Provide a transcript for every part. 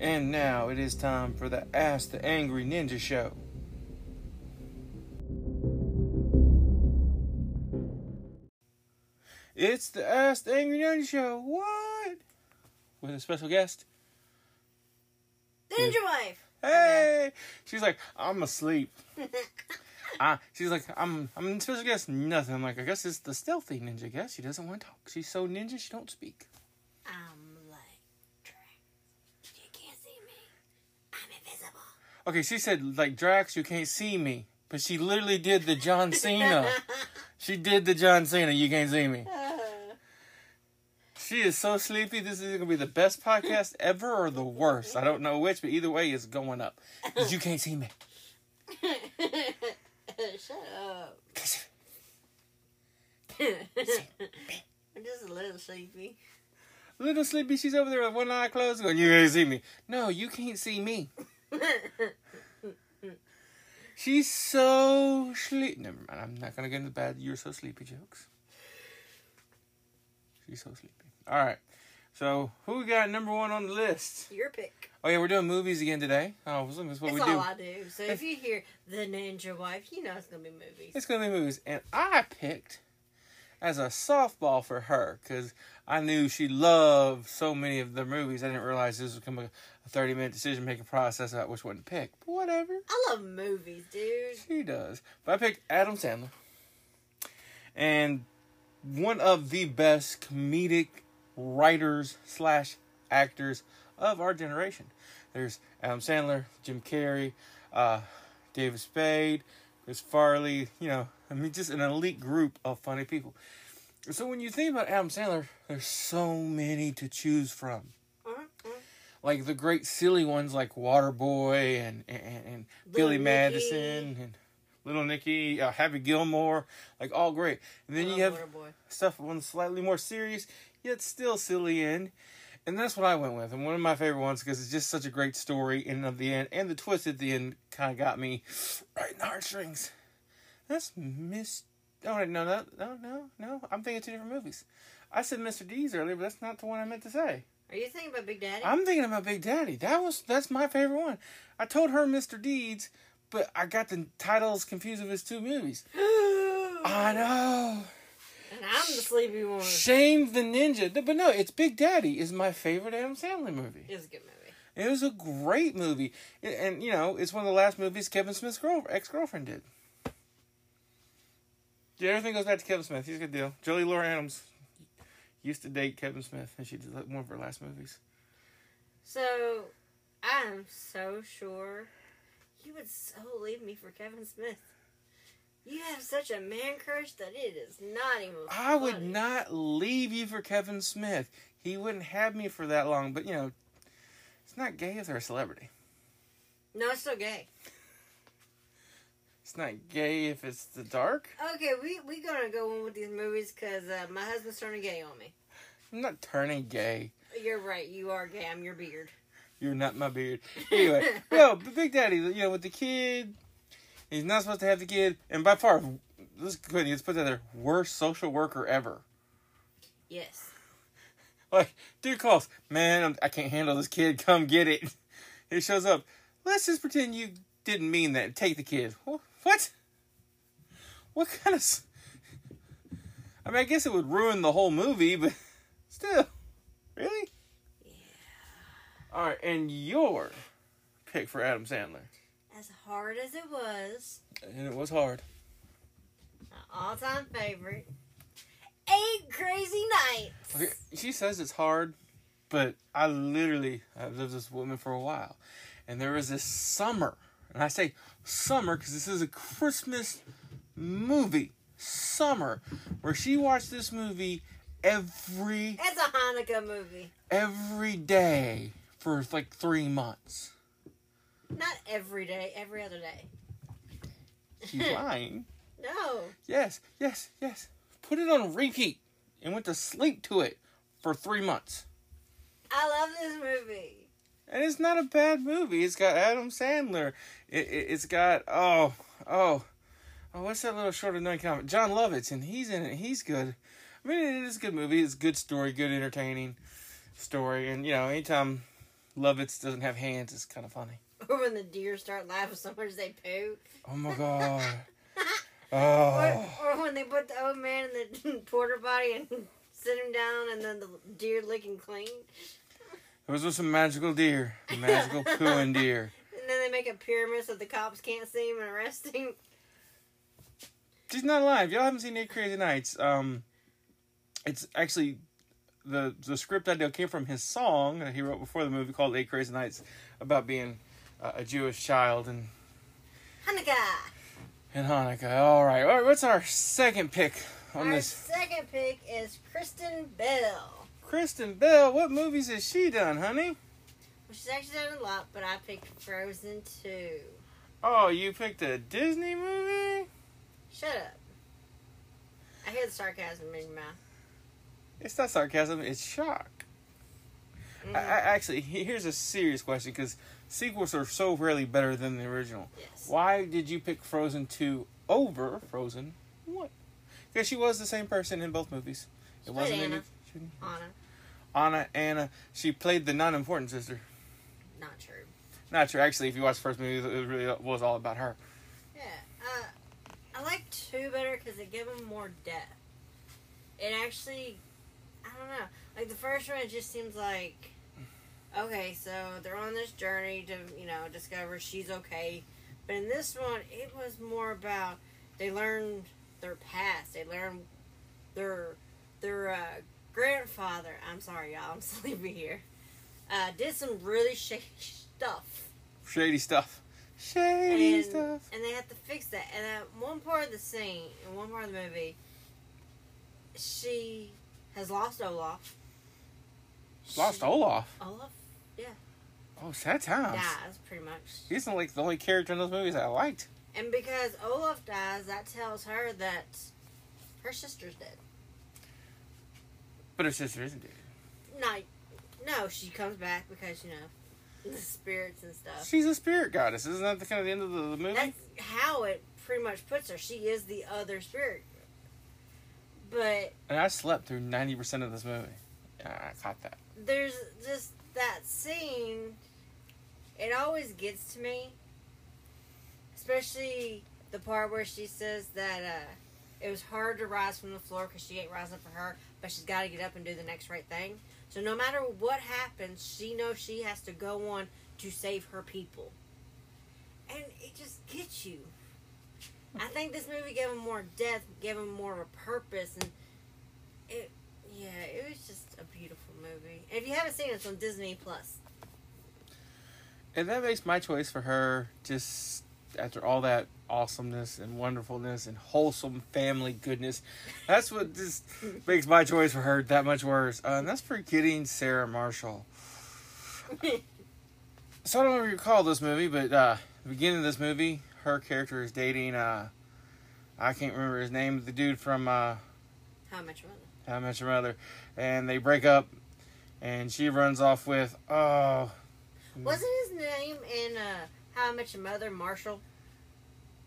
And now it is time for the Ask the Angry Ninja Show. It's the Ask the Angry Ninja Show. What? With a special guest. Ninja wife. Hey, she's like, I'm asleep. uh, she's like, I'm, I'm a special guest. Nothing. I'm like, I guess it's the stealthy ninja guest. She doesn't want to talk. She's so ninja, she don't speak. I'm like Drax. You can't see me. I'm invisible. Okay, she said like Drax, you can't see me, but she literally did the John Cena. she did the John Cena. You can't see me. Uh. She is so sleepy. This is gonna be the best podcast ever or the worst. I don't know which, but either way, it's going up. 'Cause you can't see me. Shut up. I'm just a little sleepy. Little sleepy, she's over there with one eye closed, going, "You can't see me." No, you can't see me. She's so sleep. Never mind. I'm not gonna get into bad. You're so sleepy jokes. She's so sleepy. All right. So who we got number one on the list? Your pick. Oh yeah, we're doing movies again today. Oh, that's what That's we all do. I do. So if you hear the Ninja Wife, you know it's gonna be movies. It's gonna be movies, and I picked as a softball for her because I knew she loved so many of the movies. I didn't realize this would become a, a thirty minute decision making process about which one to pick. But whatever, I love movies, dude. she does. But I picked Adam Sandler, and one of the best comedic writers slash actors of our generation. There's Adam Sandler, Jim Carrey, uh, David Spade, Chris Farley. You know, I mean, just an elite group of funny people. So when you think about Adam Sandler, there's so many to choose from. Like the great silly ones like Waterboy and and, and Billy Nicky. Madison and Little Nicky, uh, Happy Gilmore, like all great. And then you have Waterboy. stuff on the slightly more serious, yet still silly end. And that's what I went with. And one of my favorite ones because it's just such a great story And of the end. And the twist at the end kind of got me right in the heartstrings. That's Miss. Oh, no, no, no, no, no. I'm thinking two different movies. I said Mr. Deeds earlier, but that's not the one I meant to say. Are you thinking about Big Daddy? I'm thinking about Big Daddy. That was that's my favorite one. I told her Mr. Deeds, but I got the titles confused of his two movies. I know. and I'm the sleepy one. Shame the Ninja. But no, it's Big Daddy is my favorite Adam Sandler movie. It's a good movie. It was a great movie. And, and, you know, it's one of the last movies Kevin Smith's girl, ex-girlfriend did. Yeah, everything goes back to Kevin Smith. He's a good deal. Joey Lauren Adams used to date Kevin Smith, and she did one of her last movies. So I'm so sure you would so leave me for Kevin Smith. You have such a man crush that it is not even. I would not leave you for Kevin Smith. He wouldn't have me for that long, but you know, it's not gay if they're a celebrity. No, it's still gay. It's not gay if it's the dark. Okay, we we gonna go on with these movies because uh, my husband's turning gay on me. I'm not turning gay. You're right. You are gay. I'm your beard. You're not my beard. Anyway, no, but Big Daddy, you know, with the kid, he's not supposed to have the kid, and by far, let's go ahead, let's put that there, worst social worker ever. Yes. Like, dude calls, man, I'm, I can't handle this kid, come get it. He shows up, let's just pretend you didn't mean that, take the kid. Wh- What? What kind of. I mean, I guess it would ruin the whole movie, but still. Really? Yeah. All right, and your pick for Adam Sandler. As hard as it was, And it was hard. my all-time favorite. Eight Crazy Nights. Okay, she says it's hard, but I literally I've lived with this woman for a while, and there was this summer, and I say summer because this is a Christmas movie, summer, where she watched this movie every It's a Hanukkah movie. every day for like three months. Not every day, every other day. She's lying. No. Yes, yes, yes. Put it on repeat and went to sleep to it for three months. I love this movie. And it's not a bad movie. It's got Adam Sandler. It, it, it's got oh oh oh what's that little short annoying comic? Jon Lovitz, and he's in it. He's good. I mean, it is a good movie. It's a good story, good entertaining story. And you know, anytime Lovitz doesn't have hands, it's kind of funny. Or when the deer start laughing so much they poo. Oh my god. Oh. Or, Oh. or when they put the old man in the porter body and sit him down and then the deer licking clean. Those are some magical deer. Magical pooing deer. And then they make a pyramid so the cops can't see him and arrest him. She's not alive. Y'all haven't seen Eight Crazy Nights. Um, it's actually the the script idea came from his song that he wrote before the movie called Eight Crazy Nights about being uh, a Jewish child and Hanukkah! and Hanukkah. All right, all right. What's our second pick on Our this? second pick is Kristen Bell. Kristen Bell. What movies has she done, honey? Well, she's actually done a lot, but I picked Frozen 2. Oh, you picked a Disney movie. Shut up. I hear the sarcasm in your mouth. It's not sarcasm. It's shock. Mhm. I, I actually here's a serious question because sequels are so rarely better than the original. yes. Why did you pick Frozen 2 over Frozen 1? Because she was the same person in both movies. It wasn't any. Anna. Anna, Anna. She played the non important sister. Not true. Not true. Actually, if you watch the first movie, it really was all about her. Yeah. Uh, I like 2 better because they give them more depth. It actually, I don't know. Like the first one, it just seems like, okay, so they're on this journey to, you know, discover she's okay. But in this one, it was more about they learned their past. They learned their their uh, grandfather. I'm sorry, y'all. I'm sleepy here. Uh, did some really shady stuff, Shady stuff. Shady and stuff. and they have to fix that. And at one part of the scene, in one part of the movie, she has lost Olaf. Lost She- Olaf. Olaf yeah. Oh, sad times. dies pretty much. He's like the only character in those movies I liked. And because Olaf dies, that tells her that her sister's dead. But her sister isn't dead. No, no, she comes back because you know the spirits and stuff. She's a spirit goddess. Isn't that the kind of the end of the, the movie? That's how it pretty much puts her. She is the other spirit. But And I slept through 90% of this movie. I caught that. there's just that scene. It always gets to me, especially the part where she says that uh, it was hard to rise from the floor because she ain't rising for her, but she's got to get up and do the next right thing. So no matter what happens, she knows she has to go on to save her people, and it just gets you. I think this movie gave him more depth, gave him more of a purpose, and it, yeah, it was just a beautiful movie. If you haven't seen it, it's on Disney Plus. And that makes my choice for her just after all that awesomeness and wonderfulness and wholesome family goodness. That's what just makes my choice for her that much worse. Uh, and that's for getting Sarah Marshall. So I don't recall this movie, but uh, the beginning of this movie, her character is dating, uh, I can't remember his name, the dude from uh, How much money? How I Met Your Mother. And they break up, and she runs off with, oh, Wasn't his name in uh, How I Met Your Mother Marshall?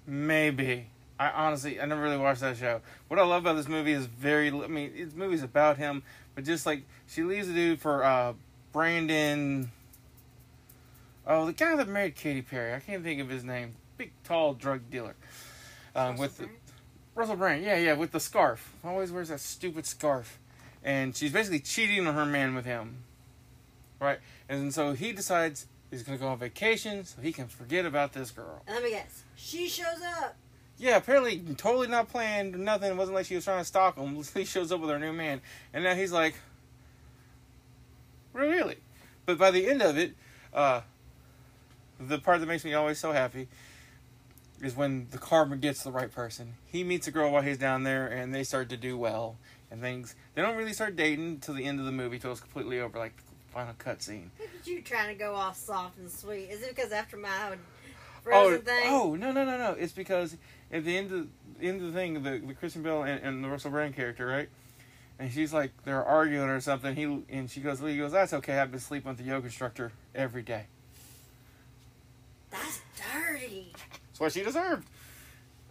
Maybe. I honestly, I never really watched that show. What I love about this movie is very. I mean, this movie's about him, but just like she leaves the dude for uh, Brandon. Oh, the guy that married Katy Perry. I can't think of his name. Big, tall drug dealer. Um, with the, Russell Russell Brand. Yeah, yeah, with the scarf. Always wears that stupid scarf, and she's basically cheating on her man with him. Right, and so he decides he's gonna go on vacation so he can forget about this girl. And let me guess. She shows up. Yeah, apparently totally not planned, nothing. It wasn't like she was trying to stalk him. He shows up with her new man, and now he's like, really? But by the end of it, uh, the part that makes me always so happy is when the karma gets the right person. He meets a girl while he's down there, and they start to do well, and things. They don't really start dating until the end of the movie, till it's completely over, like final cutscene. You trying to go off soft and sweet. Is it because after my Oh, frozen thing? oh no no no no! It's because at the end of end of the thing, the the Kristen Bell and, and the Russell Brand character, right? And she's like they're arguing or something. He and she goes, he goes, that's okay. I've been sleeping with the yoga instructor every day. That's dirty. That's what she deserved.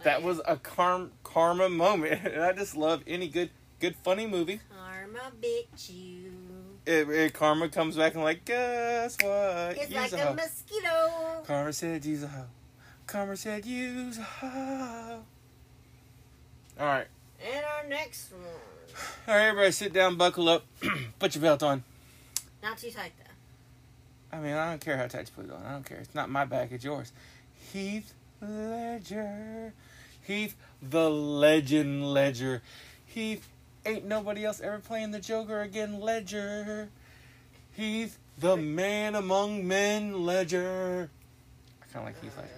That was a karm, karma moment, and I just love any good good funny movie. Karma bit you. It, it, karma comes back and like, guess what? It's You's like a a mosquito. Karma said you's a hoe. Karma said you's a hoe. All right. And our next one. All right, everybody, sit down, buckle up, put your belt on. Not too tight though. I mean, I don't care how tight you put it on. I don't care. It's not my back, it's yours. Heath Ledger. Heath the Legend Ledger. Heath ain't nobody else ever playing the Joker again, Ledger. Heath the man among men, Ledger. I kind of like Heath Ledger.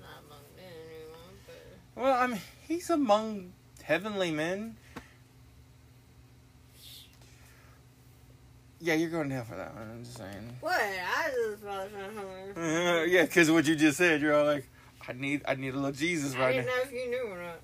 Not among men anymore, but Well, I mean, he's among heavenly men. Yeah, you're going to hell for that one. I'm just saying. what? I just was Uh, yeah, because what you just said, you're all like, I need, I need a little Jesus right now. I right didn't now. know if you knew or not.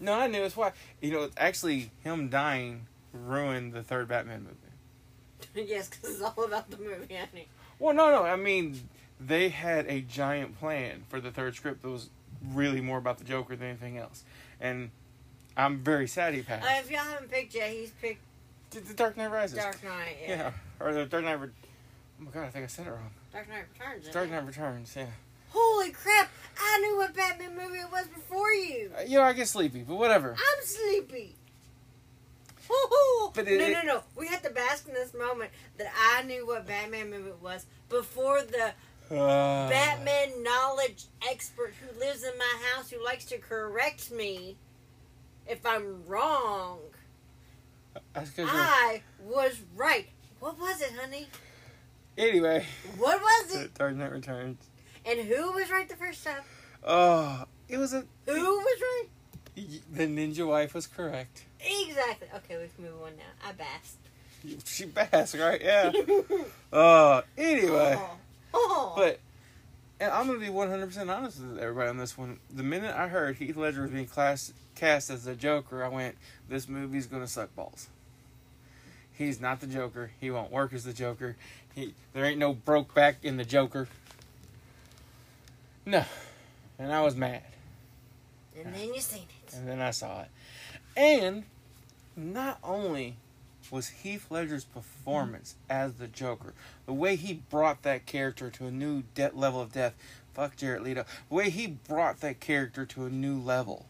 No, I knew it's why. You know, it's actually him dying ruined the third Batman movie. yes, because it's all about the movie, honey. Well, no, no. I mean, they had a giant plan for the third script that was really more about the Joker than anything else, and I'm very sad he passed. Uh, if y'all haven't picked yet, he's picked The- the Dark Knight Rises. Dark Knight. Yeah. Yeah, or the Dark Knight. Re- oh my god, I think I said it wrong. Dark Knight Returns. Dark? Knight Returns. Yeah. Holy crap! I knew what Batman movie it was before you. Uh, you know, I get sleepy, but whatever. I'm sleepy. But it- no, no, no. We had to bask in this moment that I knew what Batman movie it was before the Uh, Batman knowledge expert who lives in my house who likes to correct me if I'm wrong. That's 'cause you're- I was right. What was it, honey? Anyway, What was it? Dark Knight Returns. And who was right the first time? Oh, it was a. Who was right? The ninja wife was correct. Exactly. Okay, we can move on now. I basked. She basked, right? Yeah. Uh, anyway. Oh. Oh. But, and I'm going to be 100% honest with everybody on this one. The minute I heard Heath Ledger was being class, cast as the Joker, I went, this movie's going to suck balls. He's not the Joker. He won't work as the Joker. He, there ain't no broke back in the Joker. No. And I was mad. and then you seen it. And then I saw it. And not only was Heath Ledger's performance as the Joker, the way he brought that character to a new de- level of death, fuck Jared Leto, the way he brought that character to a new level.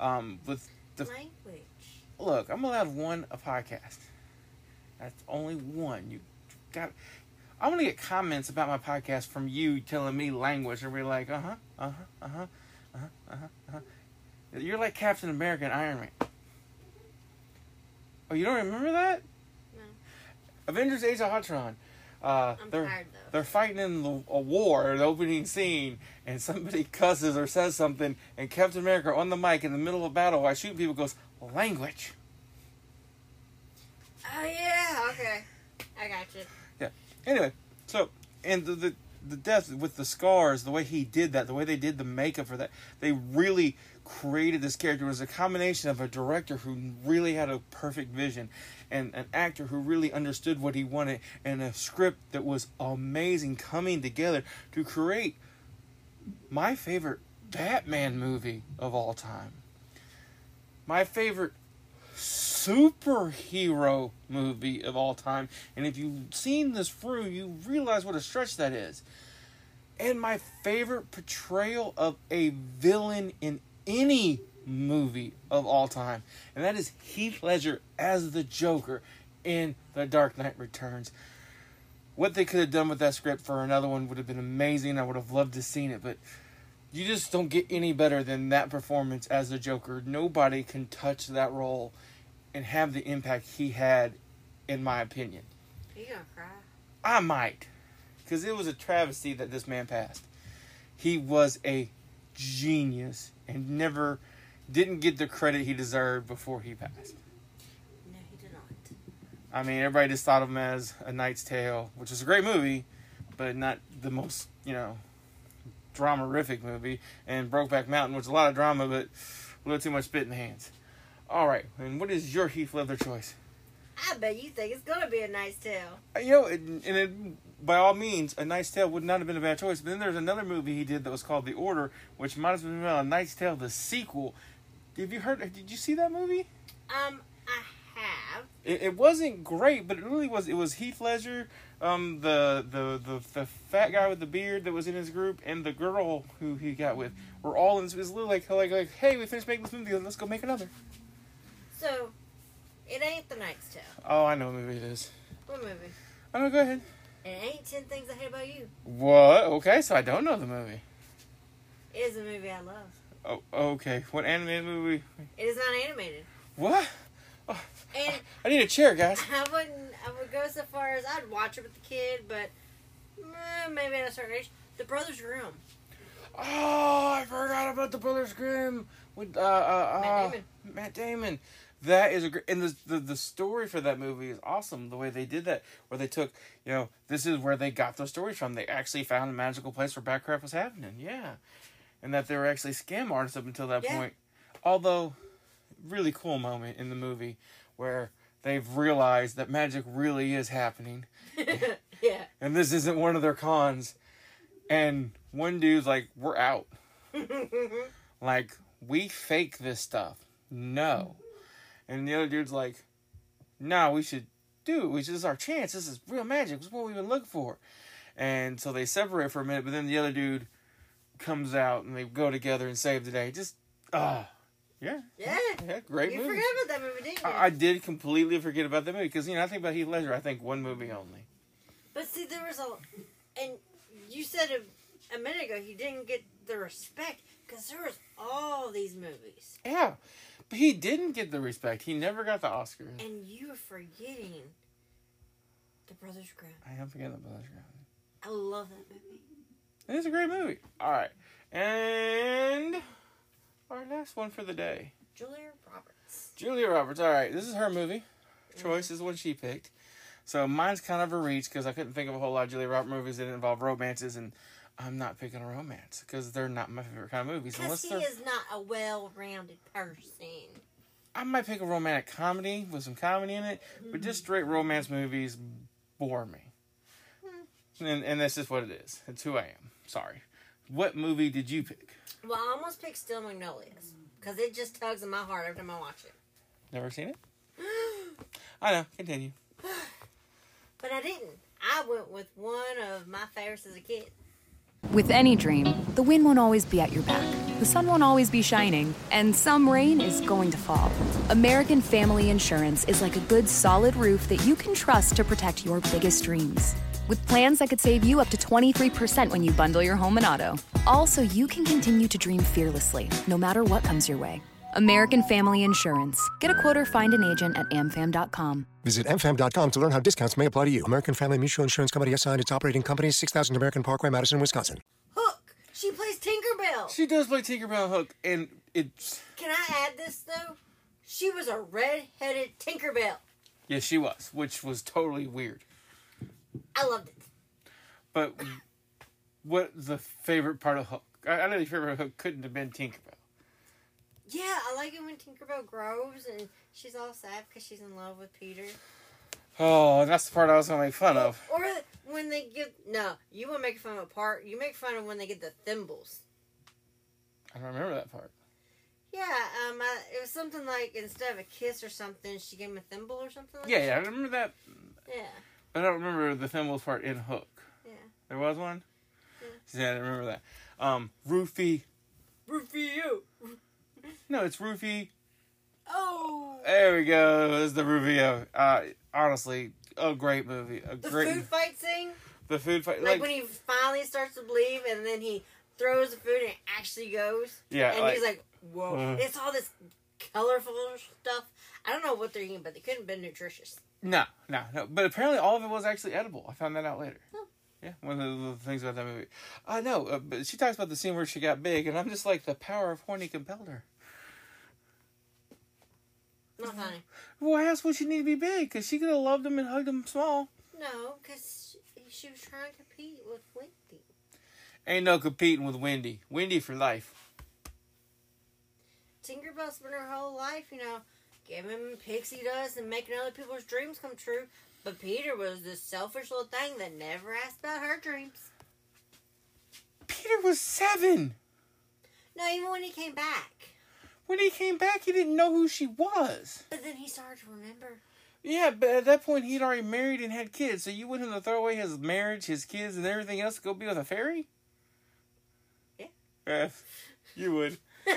Um, with the Language. look, I'm allowed one a podcast. That's only one. You got. I'm gonna get comments about my podcast from you telling me language, and we're like, uh huh, uh huh, uh huh, uh huh, uh huh, uh huh. You're like Captain America and Iron Man. Oh, you don't remember that? No. Avengers: Age of Ultron. Uh, I'm they're tired though. they're fighting in the, a war, the opening scene, and somebody cusses or says something, and Captain America on the mic in the middle of battle while shooting people goes, language. Oh yeah. Okay. I got you. Anyway, so and the, the the death with the scars, the way he did that, the way they did the makeup for that, they really created this character. It was a combination of a director who really had a perfect vision, and an actor who really understood what he wanted, and a script that was amazing coming together to create my favorite Batman movie of all time. My favorite superhero movie of all time. And if you've seen this through, you realize what a stretch that is. And my favorite portrayal of a villain in any movie of all time. And that is Heath Ledger as the Joker in The Dark Knight Returns. What they could have done with that script for another one would have been amazing. I would have loved to seen it, but you just don't get any better than that performance as the Joker. Nobody can touch that role and have the impact he had, in my opinion. You gonna cry? I might, because it was a travesty that this man passed. He was a genius and never, didn't get the credit he deserved before he passed. No, he did not. I mean, everybody just thought of him as A Knight's Tale, which is a great movie, but not the most, you know, dramarific movie. And Brokeback Mountain was a lot of drama, but a little too much spit in the hands. All right, and what is your Heath Ledger choice? I bet you think it's gonna be a Knight's Tale. Uh, You know, and, and it, by all means, A Knight's Tale would not have been a bad choice. But then there's another movie he did that was called The Order, which might as well be A Knight's Tale, the sequel. Have you heard? Did you see that movie? Um, I have. It, it wasn't great, but it really was. It was Heath Ledger, um, the, the the the fat guy with the beard that was in his group, and the girl who he got with were all in. It was little like like like, hey, we finished making this movie. Let's go make another. So, it ain't the Knight's Tale. Oh, I know what movie it is. What movie? Oh, no, go ahead. It ain't Ten Things I Hate About You. What? Okay, so I don't know the movie. It is a movie I love. Oh, okay. What animated movie? It is not animated. What? And I need a chair, guys. I wouldn't. I would go so far as I'd watch it with the kid, but eh, maybe at a certain age. The Brothers Grimm. Oh, I forgot about the Brothers Grimm with uh, uh, Matt uh, Damon. Matt Damon. That is a great, and the, the the story for that movie is awesome. The way they did that, where they took, you know, this is where they got those stories from. They actually found a magical place where bad crap was happening. Yeah, and that they were actually scam artists up until that Yeah. point. Although, really cool moment in the movie where they've realized that magic really is happening yeah. and this isn't one of their cons. And one dude's like, "We're out. Like, we fake this stuff. No." And the other dude's like, "No, we should do it. We should, this is our chance. This is real magic. This is what we've been looking for." And so they separate for a minute, but then the other dude comes out and they go together and save the day. Just, ah, yeah, yeah. yeah, great You movie. forgot about that movie, didn't you? I, I did completely forget about that movie because you know I think about Heath Ledger. I think one movie only. But see, there was a, and you said a, a minute ago he didn't get the respect because there was all these movies, Yeah, but he didn't get the respect. He never got the Oscar. and you are forgetting the Brothers Grimm. I am forgetting the Brothers Grimm. I love that movie. It is a great movie. All right, and our last one for the day, Julia Roberts. Julia Roberts. All right, this is her movie mm. choice. Is what she picked. So mine's kind of a reach because I couldn't think of a whole lot of Julia Roberts movies that involve romances, and I'm not picking a romance because they're not my favorite kind of movies. Unless he is not a well-rounded person. I might pick a romantic comedy with some comedy in it, but just mm-hmm. straight romance movies bore me. Hmm. And and that's just what it is. It's who I am. Sorry. What movie did you pick? Well, I almost picked Steel Magnolias because it just tugs in my heart every time I watch it. Never seen it? I know. Continue. But I didn't. I went with one of my favorites as a kid. With any dream, the wind won't always be at your back, the sun won't always be shining, and some rain is going to fall. American Family Insurance is like a good solid roof that you can trust to protect your biggest dreams. With plans that could save you up to 23% when you bundle your home and auto. Also, you can continue to dream fearlessly, no matter what comes your way. American Family Insurance. Get a quote or find an agent at amfam.com. Visit amfam.com to learn how discounts may apply to you. American Family Mutual Insurance Company assigned its operating company 6000 American Parkway, Madison, Wisconsin. Hook. She plays Tinkerbell. She does play Tinkerbell Hook, and it's Can I add this though? She was a red-headed Tinkerbell. yes, she was, which was totally weird. I loved it. But what the favorite part of Hook? I, I know your favorite Hook couldn't have been Tinkerbell. Yeah, I like it when Tinkerbell grows and she's all sad because she's in love with Peter. Oh, that's the part I was gonna make fun of. Or when they get no, you won't make fun of a part. You make fun of when they get the thimbles. I don't remember that part. Yeah, um, I, it was something like instead of a kiss or something, she gave him a thimble or something. Like Yeah, yeah, I remember that. yeah, I don't remember the thimbles part in Hook. yeah. There was one. Yeah, I didn't remember that. Um, Roofy. Rufio. No, it's Roofy. Oh, There we go. It's the Rufio. Uh, honestly, a great movie. A the great. food fight scene. The food fight. Like, Like, when he finally starts to believe, and then he throws the food and it actually goes. Yeah, and like- he's like, "Whoa!" Uh. it's all this colorful stuff. I don't know what they're eating, but they couldn't have been nutritious. no, no, no. But apparently, all of it was actually edible. I found that out later. Yeah, one of the, things about that movie. I know, uh, but she talks about the scene where she got big, and I'm just like, the power of horny compelled her. Not mm-hmm. funny. Why else would she need to be big? Because she could have loved him and hugged him small. No, because she was trying to compete with Wendy. Ain't no competing with Wendy. Wendy for life. Tinkerbell spent her whole life, you know, giving pixie dust and making other people's dreams come true. But Peter was this selfish little thing that never asked about her dreams. Peter was seven. No, even when he came back. When he came back, he didn't know who she was. But then he started to remember. Yeah, but at that point, he'd already married and had kids. So you want him to throw away his marriage, his kids, and everything else to go be with a fairy? Yeah. Yeah, you would.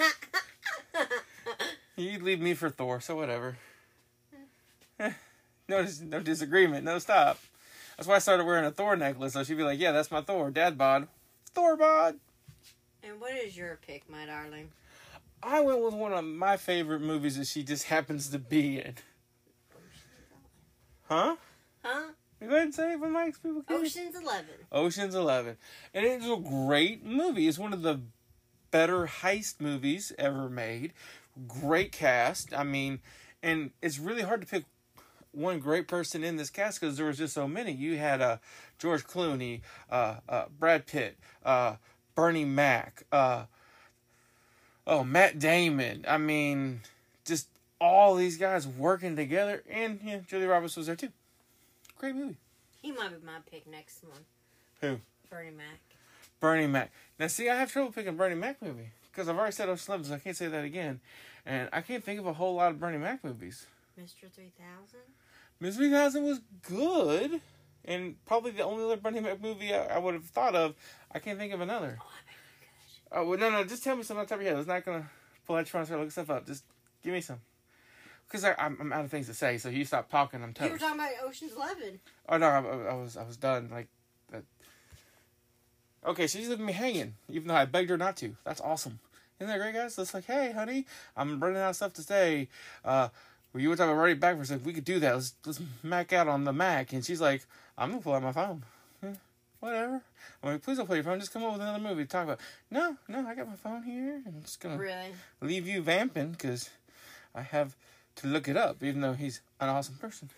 You'd leave me for Thor, so whatever. Eh, no, no disagreement. No stop. That's why I started wearing a Thor necklace. So she'd be like, "Yeah, that's my Thor, Dad bod, Thor bod." And what is your pick, my darling? I went with one of my favorite movies that she just happens to be in. Huh? Huh? You Go ahead and say it for Mike's people. can. Ocean's Eleven. Ocean's Eleven, and it's a great movie. It's one of the better heist movies ever made. Great cast. I mean, and it's really hard to pick one great person in this cast because there was just so many. You had uh, George Clooney, uh, uh, Brad Pitt, uh, Bernie Mac, uh, oh Matt Damon. I mean, just all these guys working together, and yeah, Julia Roberts was there too. Great movie. He might be my pick next one. Who? Bernie Mac. Bernie Mac. Now, see, I have trouble picking Bernie Mac movie because I've already said Ocean's Eleven, so I can't say that again. And I can't think of a whole lot of Bernie Mac movies. Mr. 3000. Miss 3000 was good, and probably the only other Bernie Mac movie I, I would have thought of. I can't think of another. Oh, well, no, no, just tell me something on top of your head. It's not gonna pull out your phone and start looking stuff up. Just give me some. Because I'm, I'm out of things to say, so you stop talking, I'm You toast. were talking about Ocean's Eleven. Oh no, I, I was I was done like that. Okay, she's leaving me hanging, even though I begged her not to. That's awesome. Isn't that great, guys? So it's like, hey, honey, I'm running out of stuff to say. Uh, well, you were talking about running back for a second. We could do that. Let's let's mac out on the Mac. And she's like, I'm gonna pull out my phone. Whatever. I'm like, please don't play your phone. Just come up with another movie to talk about. No, no, I got my phone here. I'm just gonna Really? leave you vamping because I have to look it up, even though he's an awesome person.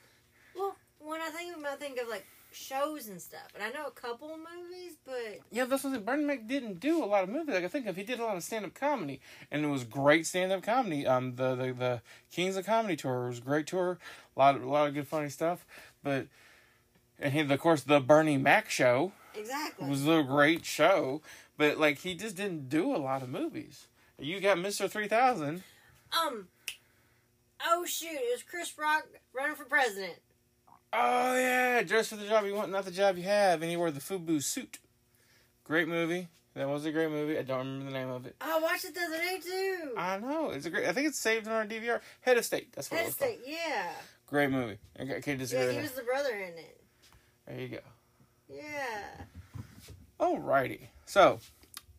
Well, when I think about, I think of like shows and stuff, and I know a couple movies, but Yeah, that's what Bernie Mac didn't do a lot of movies. Like I think of he did a lot of stand up comedy, and it was great stand up comedy. Um, the, the the Kings of Comedy tour was a great tour, a lot of a lot of good funny stuff. But and he, of course, the Bernie Mac show exactly. was a great show. But like he just didn't do a lot of movies. You got Mister Three Thousand. um. Oh shoot! It was Chris Rock running for president. Oh yeah, dress for the job you want, not the job you have, and he wore the FUBU suit. Great movie. That was a great movie. I don't remember the name of it. I watched it the other day too. I know it's a great. I think it's saved on our DVR. Head of State. That's what Head of was called. Yeah, Great movie. I can't disagree yeah. He was the brother in it. There you go. Yeah. Alrighty. So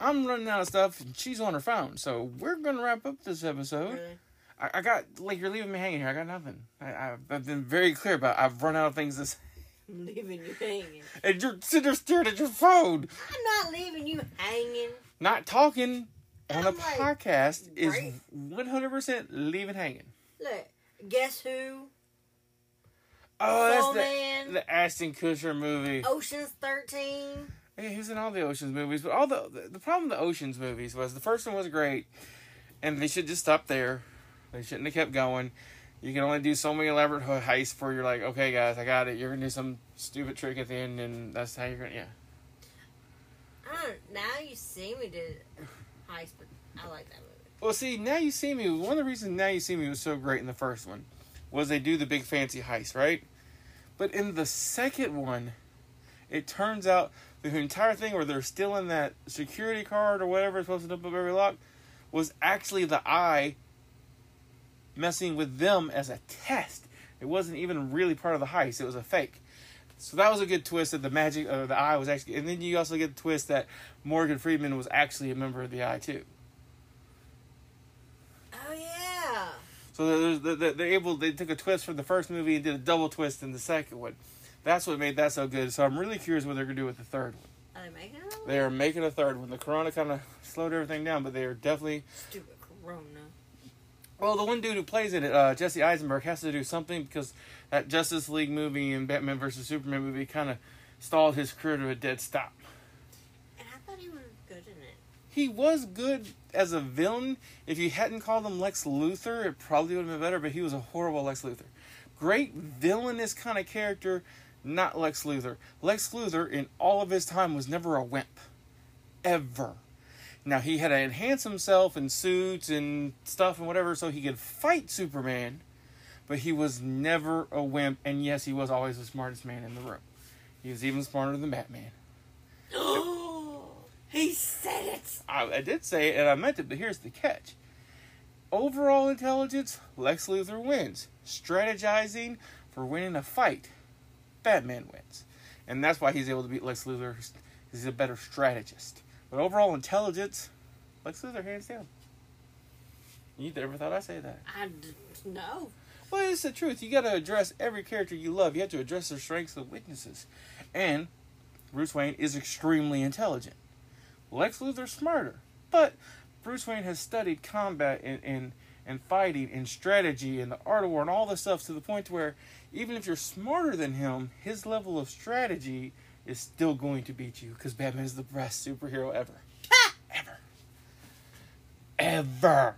I'm running out of stuff, and she's on her phone. So we're gonna wrap up this episode. Really. I, I got like you're leaving me hanging here. I got nothing. I, I've been very clear about. I've run out of things to say. I'm leaving you hanging. And you're sitting there staring at your phone, I'm not leaving you hanging. not talking on a I'm like, podcast is 100% leaving hanging. Look, guess who? Oh, that's Man. the, the Ashton Kutcher movie. Ocean's Thirteen. Yeah, he was in all the Ocean's movies, but all the, the the problem with the Ocean's movies was the first one was great, and they should just stop there. They shouldn't have kept going. You can only do so many elaborate heists before you're like, okay, guys, I got it. You're gonna do some stupid trick at the end, and that's how you're gonna, yeah. I don't. Now you see me did heist, but I like that movie. Well, see, now you see me. One of the reasons now you see me was so great in the first one was they do the big fancy heist, right? But in the second one, it turns out the entire thing where they're stealing that security card or whatever supposed to open every lock was actually the eye messing with them as a test. It wasn't even really part of the heist. It was a fake. So that was a good twist that the magic of the eye was actually, and then you also get the twist that Morgan Freeman was actually a member of the eye too. Oh yeah. So they're, they're, they're able. They took a twist from the first movie and did a double twist in the second one. That's what made that so good. So I'm really curious what they're gonna do with the third one. Are they making it? They are making a third one. The Corona kind of slowed everything down, but they are definitely. Stupid Corona. Well, the one dude who plays in it, uh, Jesse Eisenberg, has to do something because that Justice League movie and Batman vs Superman movie kind of stalled his career to a dead stop. And I thought he was good in it. He was good as a villain. If you hadn't called him Lex Luthor, it probably would have been better. But he was a horrible Lex Luthor. Great villainous kind of character, not Lex Luthor. Lex Luthor, in all of his time, was never a wimp, ever. Now he had to enhance himself in suits and stuff and whatever so he could fight Superman, but he was never a wimp. And yes, he was always the smartest man in the room. He was even smarter than Batman. he said it. I, I did say it and I meant it, but here's the catch. Overall intelligence, Lex Luthor wins. Strategizing for winning a fight, Batman wins. And that's why he's able to beat Lex Luthor. He's a better strategist. But overall intelligence, Lex Luthor hands down. You never thought I'd say that. I d- no. Well, it's the truth. You got to address every character you love. You have to address their strengths and weaknesses. And Bruce Wayne is extremely intelligent. Lex Luthor's smarter, but Bruce Wayne has studied combat and, and and fighting and strategy and the art of war and all this stuff to the point where even if you're smarter than him, his level of strategy is still going to beat you because Batman is the best superhero ever. Ever. Ever.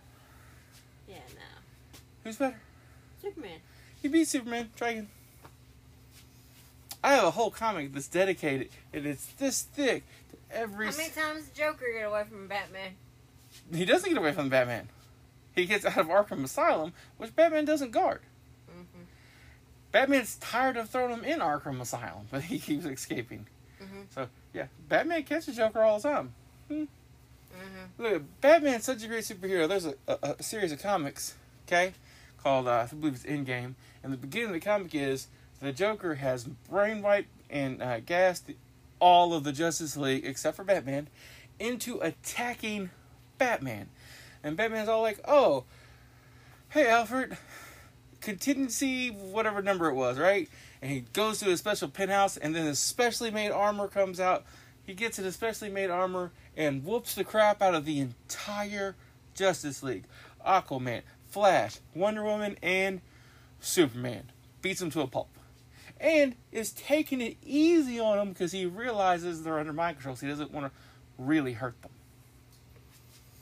Yeah, no. Who's better? Superman. He beat Superman. Dragon. I have a whole comic that's dedicated, and it's this thick to every. How many times did Joker get away from Batman? He doesn't get away from Batman. He gets out of Arkham Asylum, which Batman doesn't guard. Mm-hmm. Batman's tired of throwing him in Arkham Asylum, but he keeps escaping. Mhm. So yeah, Batman catches Joker all the time. Hmm. Mm-hmm. Look, Batman's such a great superhero. There's a, a, a series of comics, okay, called uh, I believe it's Endgame, and the beginning of the comic is the Joker has brainwiped and uh, gassed all of the Justice League except for Batman into attacking Batman, and Batman's all like, "Oh, hey Alfred, contingency whatever number it was, right?" And he goes to a special penthouse, and then his specially made armor comes out. He gets an especially made armor and whoops the crap out of the entire Justice League. Aquaman, Flash, Wonder Woman, and Superman. Beats him to a pulp. And is taking it easy on them because he realizes they're under mind control, so he doesn't want to really hurt them.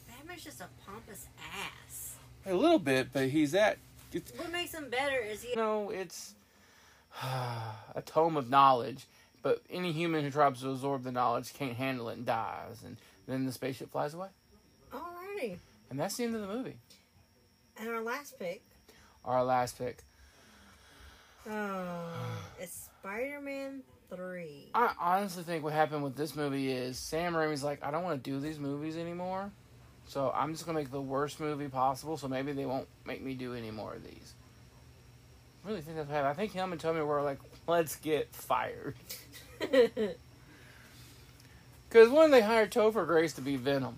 Batman's just a pompous ass. A little bit, but he's that. It's, What makes him better is he. you know, it's a tome of knowledge, but any human who tries to absorb the knowledge can't handle it and dies, and then the spaceship flies away. Alrighty. And that's the end of the movie. And our last pick. Our last pick. Oh, it's Spider-Man Three. I honestly think what happened with this movie is Sam Raimi's like, I don't want to do these movies anymore, so I'm just gonna make the worst movie possible. So maybe they won't make me do any more of these. I really think that's what happened. I think him and Tommy were like, let's get fired. Because when they hired Topher Grace to be Venom,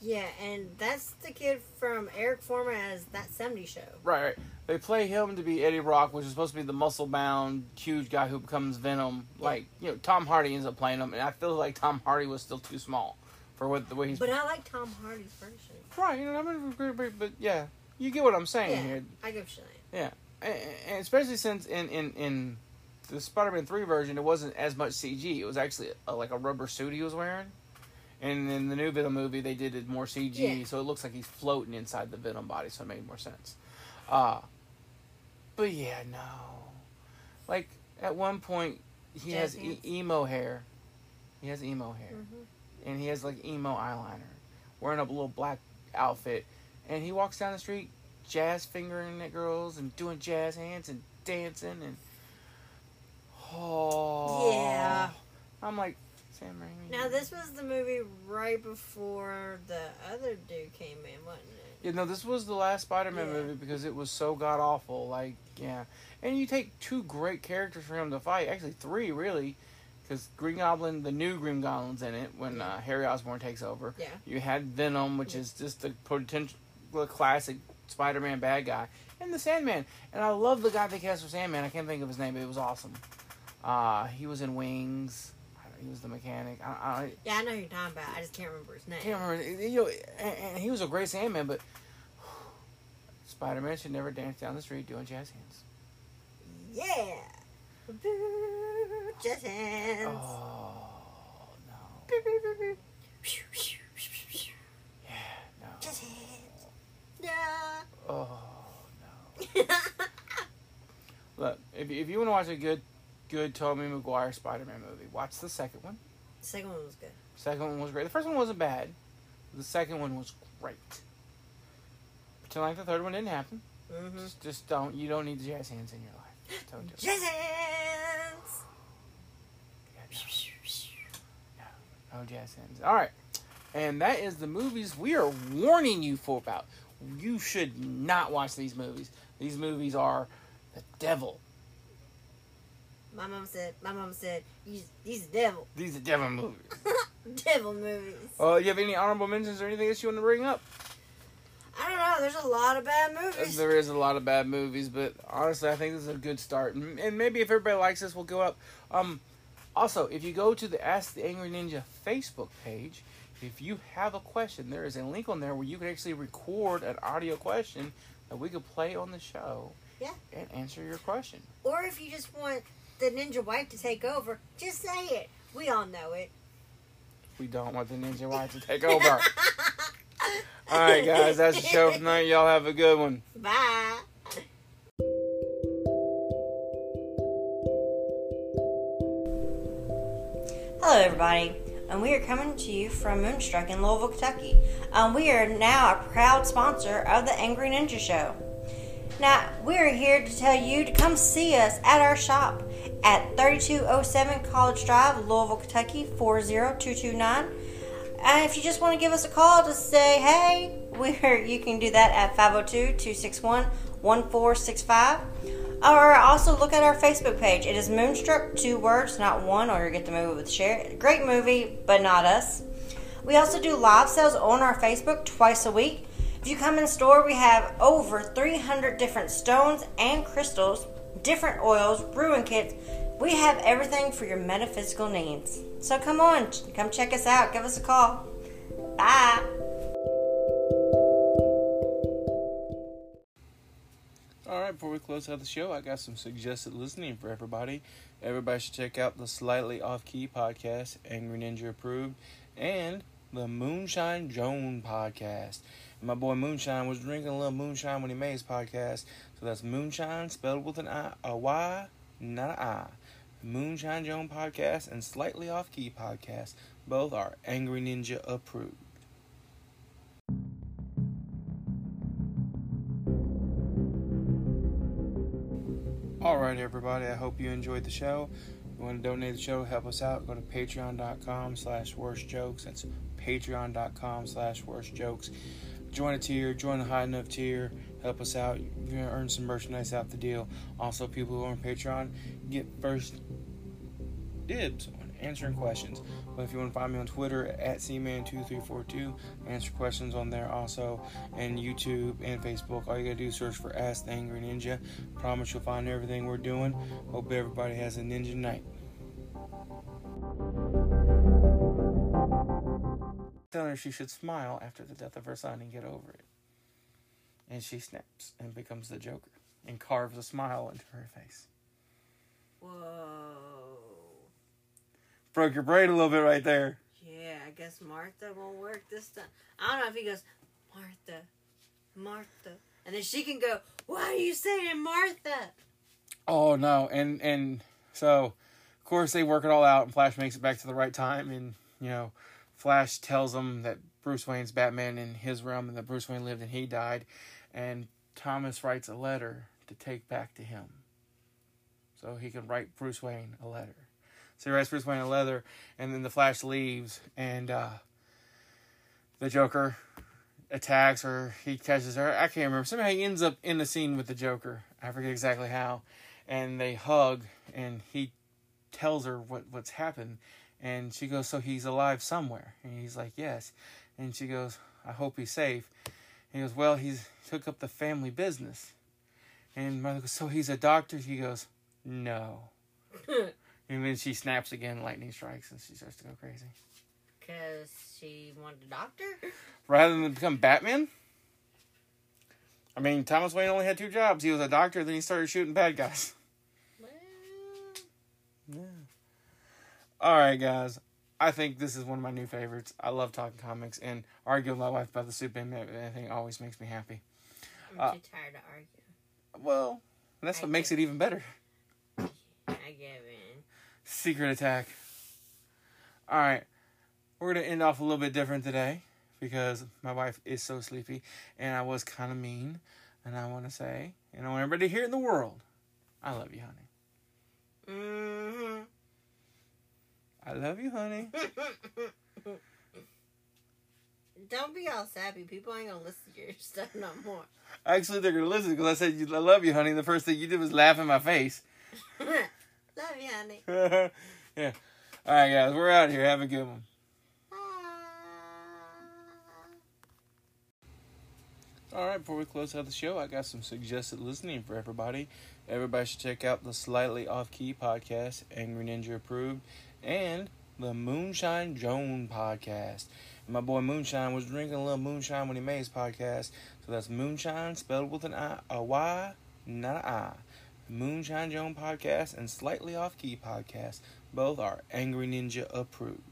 yeah, and that's the kid from Eric Foreman as that '70s show. right, right, they play him to be Eddie Brock, which is supposed to be the muscle bound, huge guy who becomes Venom. Like you know, Tom Hardy ends up playing him, and I feel like Tom Hardy was still too small for what the way he's But I like Tom Hardy's version. Right, you know, I mean, but, but yeah, you get what I'm saying Yeah, here. I get what you're saying. Yeah, and, and especially since in in in the Spider-Man three version, it wasn't as much CG. It was actually a, like a rubber suit he was wearing. And in the new Venom movie, they did it more CG, Yeah. so it looks like he's floating inside the Venom body, so it made more sense. Uh, but yeah, no. Like, at one point, he Jazz has e- emo hair. He has emo hair. Mm-hmm. And he has, like, emo eyeliner. Wearing a little black outfit. And he walks down the street, jazz fingering at girls and doing jazz hands and dancing and. Oh. Yeah. I'm like, Sam Raimi. Now this was the movie right before the other dude came in, wasn't it? Yeah, no, this was the last Spider-Man Yeah. movie because it was so god awful. Like, yeah, and you take two great characters for him to fight. Actually, three really, because Green Goblin, the new Green Goblin's in it when uh, Harry Osborn takes over. Yeah. You had Venom, which is just the potential, classic Spider-Man bad guy, and the Sandman. And I love the guy they cast for Sandman. I can't think of his name, but it was awesome. Uh, he was in Wings. He was the mechanic. I, I, Yeah, I know who you're talking about. I just can't remember his name. can't remember. You know, and, and he was a great Sandman, but Spider Man should never dance down the street doing jazz hands. Yeah. Just hands. Oh no. Yeah, no. Just hands. Yeah. Oh no. Look, if if you want to watch a good good Tobey Maguire Spider Man movie, watch the second one. The Second one was good. Second one was great. The first one wasn't bad. The second one was great. Pretend like the third one didn't happen. Mm-hmm. Just, just don't. You don't need jazz hands in your life. Don't do it. Just hands. Yeah, no, no jazz hands. All right, and that is the movies we are warning you for about. You should not watch these movies. These movies are the devil. My mom said. My mom said. These these devil These are devil movies. devil movies. Uh, you have any honorable mentions or anything else you want to bring up? I don't know. There's a lot of bad movies. There is a lot of bad movies, but honestly, I think this is a good start. And, and maybe if everybody likes this, we'll go up. Um, also, if you go to the Ask the Angry Ninja Facebook page, if you have a question, there is a link on there where you can actually record an audio question that we could play on the show Yeah. and answer your question. Or if you just want the ninja wife to take over, just say it. We all know it. We don't want the Ninja Wife to take over. All right, guys, that's the show for tonight. Y'all have a good one. Bye. Hello, everybody. Um, we are coming to you from Moonstruck in Louisville, Kentucky. Um, we are now a proud sponsor of the Angry Ninja Show. Now, we are here to tell you to come see us at our shop at 3207 College Drive, Louisville, Kentucky 40229. Uh, if you just want to give us a call to say hey, we're, you can do that at 502 261 1465. Or also look at our Facebook page. It is Moonstruck, two words, not one, or you get the movie with Cher. Great movie, but not us. We also do live sales on our Facebook twice a week. If you come in store, we have over 300 different stones and crystals, different oils, brewing kits. We have everything for your metaphysical needs. So come on, come check us out. Give us a call. Bye. All right, before we close out the show, I got some suggested listening for everybody. Everybody should check out the Slightly Off Key podcast, Angry Ninja approved, and the Moonshine Joan podcast. My boy Moonshine was drinking a little moonshine when he made his podcast, so that's Moonshine spelled with an I, a Y, not an I. Moonshine Joan podcast and Slightly Off Key podcast, both are Angry Ninja approved. All right, everybody. I hope you enjoyed the show. If you want to donate the show, help us out. Go to patreon.com slash worst jokes. That's patreon.com slash worst jokes. Join a tier, join a high enough tier, help us out. You're to earn some merchandise out the deal. Also, people who are on Patreon get first dibs on answering questions. But if you want to find me on Twitter at cman2342, answer questions on there also, and YouTube and Facebook. All you gotta do is search for Ask the Angry Ninja. Promise you'll find everything we're doing. Hope everybody has a ninja night. Telling her she should smile after the death of her son and get over it. And she snaps and becomes the Joker and carves a smile into her face. Whoa. Broke your brain a little bit right there. Yeah, I guess Martha won't work this time. I don't know if he goes, Martha, Martha. And then she can go, Why are you saying Martha? Oh no, and and so of course they work it all out, and Flash makes it back to the right time, and you know, Flash tells him that Bruce Wayne's Batman in his realm, and that Bruce Wayne lived and he died, and Thomas writes a letter to take back to him, so he can write Bruce Wayne a letter. So he writes Bruce Wayne a letter, and then the Flash leaves, and uh, the Joker attacks her. He catches her. I can't remember. Somehow he ends up in the scene with the Joker. I forget exactly how. And they hug, and he tells her what what's happened, and she goes, "So he's alive somewhere?" And he's like, "Yes." And she goes, "I hope he's safe." And he goes, "Well, he's took up the family business." And mother goes, "So he's a doctor?" He goes, "No." and then she snaps again. Lightning strikes, and she starts to go crazy. Because she wanted a doctor? rather than become Batman. I mean, Thomas Wayne only had two jobs. He was a doctor, then he started shooting bad guys. Well, All right, guys. I think this is one of my new favorites. I love talking comics, and arguing with my wife about the Superman thing always makes me happy. I'm Uh, too tired to argue. Well, that's I what makes it even better. I give in. Secret attack. All right, we're gonna end off a little bit different today because my wife is so sleepy, and I was kind of mean, and I want to say, and I want everybody to hear in the world, I love you, honey. Mm-hmm. I love you, honey. Don't be all sappy. People ain't gonna listen to your stuff no more. Actually, they're gonna listen because I said I love you, honey. The first thing you did was laugh in my face. Love you, honey. yeah. All right, guys, we're out here. Have a good one. All right, before we close out the show, I got some suggested listening for everybody. Everybody should check out the Slightly Off Key podcast, Angry Ninja approved, and the Moonshine Joan podcast. And my boy Moonshine was drinking a little moonshine when he made his podcast. So that's Moonshine spelled with an I, a Y, not an I. Moonshine Joan podcast and Slightly Off Key podcast. Both are Angry Ninja approved.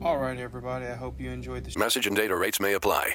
All right, everybody. I hope you enjoyed the. Message and data rates may apply.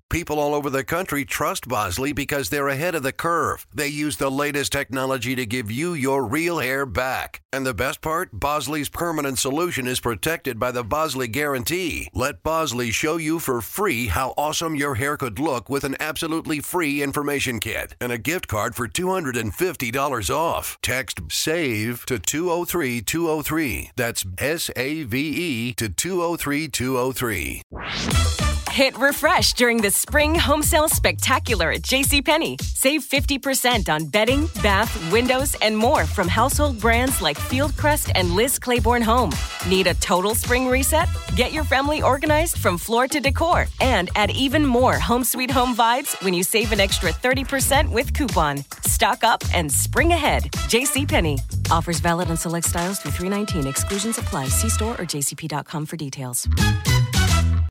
People all over the country trust Bosley because they're ahead of the curve. They use the latest technology to give you your real hair back. And the best part? Bosley's permanent solution is protected by the Bosley Guarantee. Let Bosley show you for free how awesome your hair could look with an absolutely free information kit and a gift card for $250 off. Text SAVE to 203 203. That's S A V E to 203 203. Hit refresh during the spring home sale spectacular at JCPenney. Save 50% on bedding, bath, windows, and more from household brands like Fieldcrest and Liz Claiborne Home. Need a total spring reset? Get your family organized from floor to decor and add even more home sweet home vibes when you save an extra 30% with coupon. Stock up and spring ahead. JCPenney. Offers valid on select styles through 319. Exclusions apply. See store or jcp.com for details.